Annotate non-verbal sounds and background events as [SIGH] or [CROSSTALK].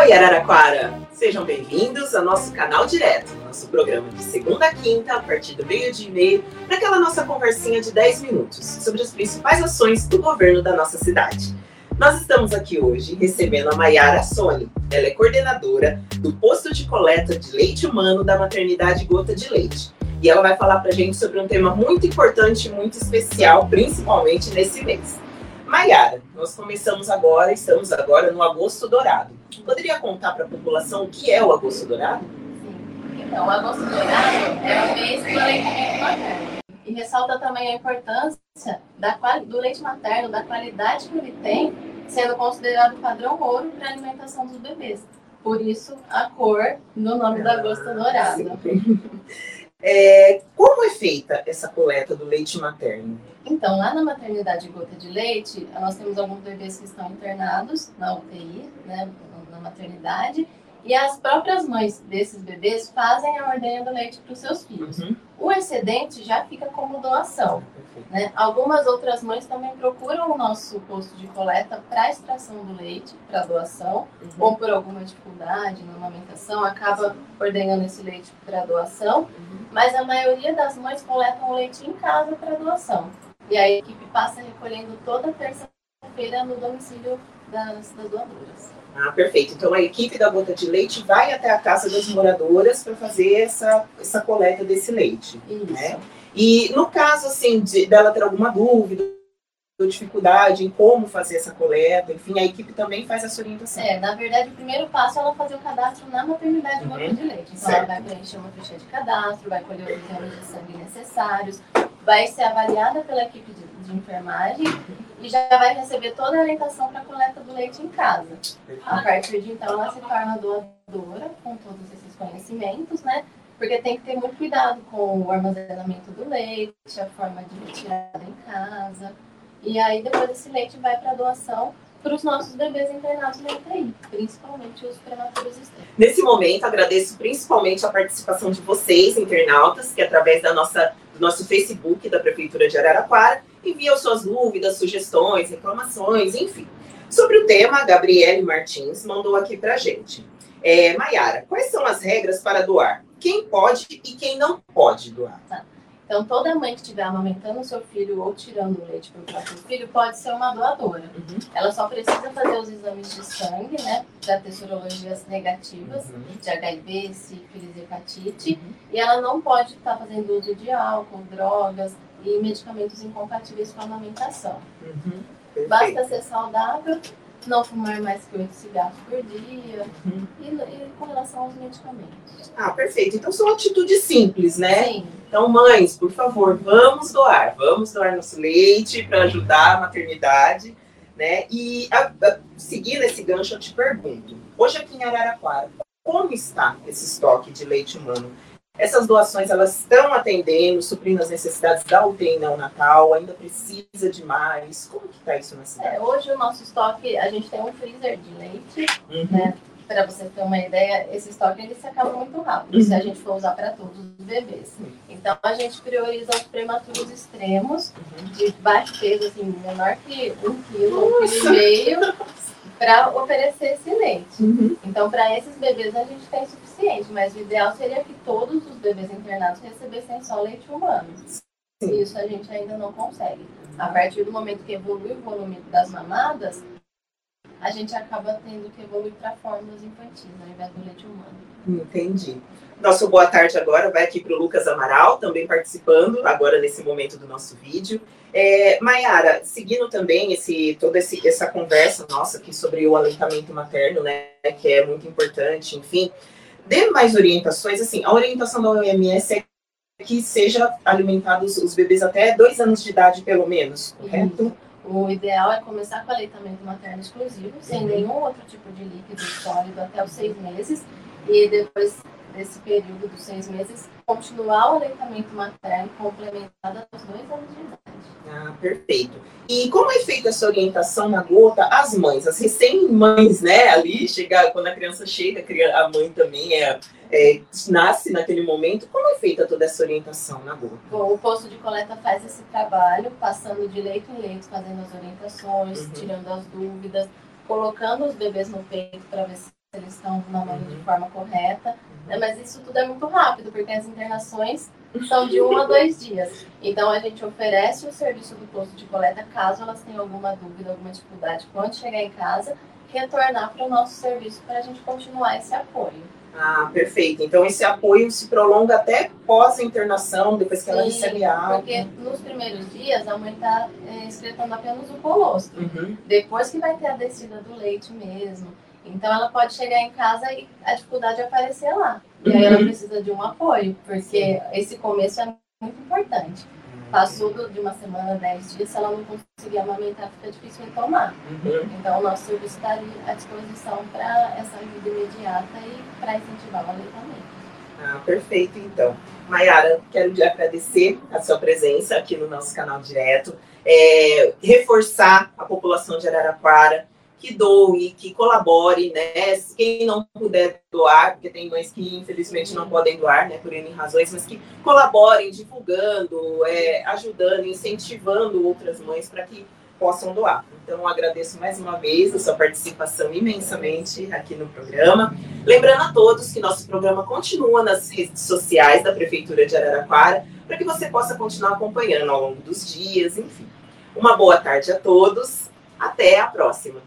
Oi, Araraquara! Sejam bem-vindos ao nosso canal direto, nosso programa de segunda a quinta, a partir do meio-dia e meio, naquela nossa conversinha de 10 minutos sobre as principais ações do governo da nossa cidade. Nós estamos aqui hoje recebendo a Maiara Sony. Ela é coordenadora do posto de coleta de leite humano da maternidade Gota de Leite. E ela vai falar para a gente sobre um tema muito importante e muito especial, principalmente nesse mês. Maiara, nós começamos agora, estamos agora no Agosto Dourado. Poderia contar para a população o que é o Agosto Dourado? Sim. Então, o Agosto Dourado é o mês do leite materno. E ressalta também a importância da, do leite materno, da qualidade que ele tem, sendo considerado padrão ouro para a alimentação dos bebês. Por isso, a cor no nome do Agosto Dourado. É, como é feita essa coleta do leite materno? Então, lá na maternidade Gota de Leite, nós temos alguns bebês que estão internados na UTI, né, na maternidade, e as próprias mães desses bebês fazem a ordenha do leite para os seus filhos. Uhum. O excedente já fica como doação. Né? Algumas outras mães também procuram o nosso posto de coleta para extração do leite, para doação, uhum. ou por alguma dificuldade na amamentação, acaba ordenhando esse leite para doação, uhum. mas a maioria das mães coletam o leite em casa para doação. E a equipe passa recolhendo toda terça-feira no domicílio das, das doadoras. Ah, perfeito. Então a equipe da Gota de Leite vai até a casa das moradoras para fazer essa, essa coleta desse leite. Isso. Né? E no caso assim de, dela ter alguma dúvida ou dificuldade em como fazer essa coleta, enfim, a equipe também faz essa orientação. É, na verdade, o primeiro passo é ela fazer o cadastro na maternidade uhum. Gota de Leite. Então certo. ela vai preencher uma ficha de cadastro, vai colher os exames de sangue necessários, vai ser avaliada pela equipe de, de enfermagem e já vai receber toda a orientação para coleta do leite em casa. A partir de então, ela se torna doadora com todos esses conhecimentos, né? Porque tem que ter muito cuidado com o armazenamento do leite, a forma de retirada em casa. E aí, depois esse leite vai para doação para os nossos bebês internados na UTI, principalmente os prematuros extremos. Nesse momento, agradeço principalmente a participação de vocês, internautas, que através da nossa, nosso Facebook da Prefeitura de Araraquara, enviam suas dúvidas, sugestões, reclamações, enfim. Sobre o tema, a Gabriele Martins mandou aqui para gente. É, Maiara, quais são as regras para doar? Quem pode e quem não pode doar? Tá. Então, toda mãe que estiver amamentando o seu filho ou tirando o leite para o próprio filho pode ser uma doadora. Uhum. Ela só precisa fazer os exames de sangue, né? Para ter sorologias negativas uhum. de HIV, sífilis e hepatite. Uhum. E ela não pode estar tá fazendo uso de álcool, drogas e medicamentos incompatíveis com a amamentação. Uhum. Basta ser saudável, não fumar mais que oito cigarros por dia uhum. e, e, com relação aos medicamentos. Ah, perfeito. Então são atitudes simples, né? Sim. Então, mães, por favor, vamos doar. Vamos doar nosso leite para ajudar a maternidade. Né? E a, a, seguindo esse gancho, eu te pergunto: hoje aqui em Araraquara, como está esse estoque de leite humano? Essas doações elas estão atendendo, suprindo as necessidades da UTI neonatal, ainda precisa de mais? Como que está isso na cidade? É, hoje o nosso estoque, a gente tem um freezer de leite, uhum. né? Para você ter uma ideia, esse estoque ele se acaba muito rápido uhum. se a gente for usar para todos os bebês. Uhum. Então a gente prioriza os prematuros extremos, uhum. de baixo peso, assim, menor que um quilo, um quilo e meio, [LAUGHS] para oferecer esse leite. Uhum. Então, para esses bebês a gente tem suficiente, mas o ideal seria que todos os bebês internados recebessem só leite humano. Sim. Isso a gente ainda não consegue. A partir do momento que evolui o volume das mamadas, a gente acaba tendo que evoluir para fórmulas infantis, ao invés do leite humano. Entendi. Nosso boa tarde agora vai aqui para o Lucas Amaral, também participando agora nesse momento do nosso vídeo. É, Mayara, seguindo também esse, toda esse, essa conversa nossa aqui sobre o aleitamento materno, né, que é muito importante, enfim, dê mais orientações, assim, a orientação da OMS é que seja alimentados os bebês até dois anos de idade, pelo menos, correto? O ideal é começar com aleitamento materno exclusivo, sem nenhum outro tipo de líquido sólido até os seis meses, e depois desse período dos seis meses, continuar o aleitamento materno complementado aos dois anos de idade. Ah, perfeito. E como é feita essa orientação na gota às mães, as recém-mães, né? Ali, chega, quando a criança chega, a mãe também é, é, nasce naquele momento. Como é feita toda essa orientação na gota? Bom, o posto de coleta faz esse trabalho, passando de leito em leito, fazendo as orientações, uhum. tirando as dúvidas, colocando os bebês no peito para ver se eles estão mamando de forma correta. Né? Mas isso tudo é muito rápido, porque as internações são de um a dois dias. Então a gente oferece o serviço do posto de coleta caso elas tenham alguma dúvida, alguma dificuldade quando chegar em casa, retornar para o nosso serviço para a gente continuar esse apoio. Ah, perfeito. Então esse apoio se prolonga até pós a internação, depois que Sim, ela recebe a água. Porque nos primeiros dias a mãe está é, excretando apenas o colostro. Uhum. Depois que vai ter a descida do leite mesmo. Então ela pode chegar em casa e a dificuldade aparecer lá. E aí ela uhum. precisa de um apoio, porque esse começo é muito importante. Passou de uma semana, dez dias, se ela não conseguir amamentar, fica difícil de tomar. Uhum. Então, o nosso serviço está à disposição para essa ajuda imediata e para incentivar o aleitamento. Ah, perfeito, então. Mayara, quero te agradecer a sua presença aqui no nosso canal direto, é, reforçar a população de Araraquara que doe, que colabore, né? Quem não puder doar, porque tem mães que infelizmente não podem doar, né, por N razões, mas que colaborem divulgando, é, ajudando, incentivando outras mães para que possam doar. Então, agradeço mais uma vez a sua participação imensamente aqui no programa. Lembrando a todos que nosso programa continua nas redes sociais da Prefeitura de Araraquara, para que você possa continuar acompanhando ao longo dos dias, enfim. Uma boa tarde a todos. Até a próxima.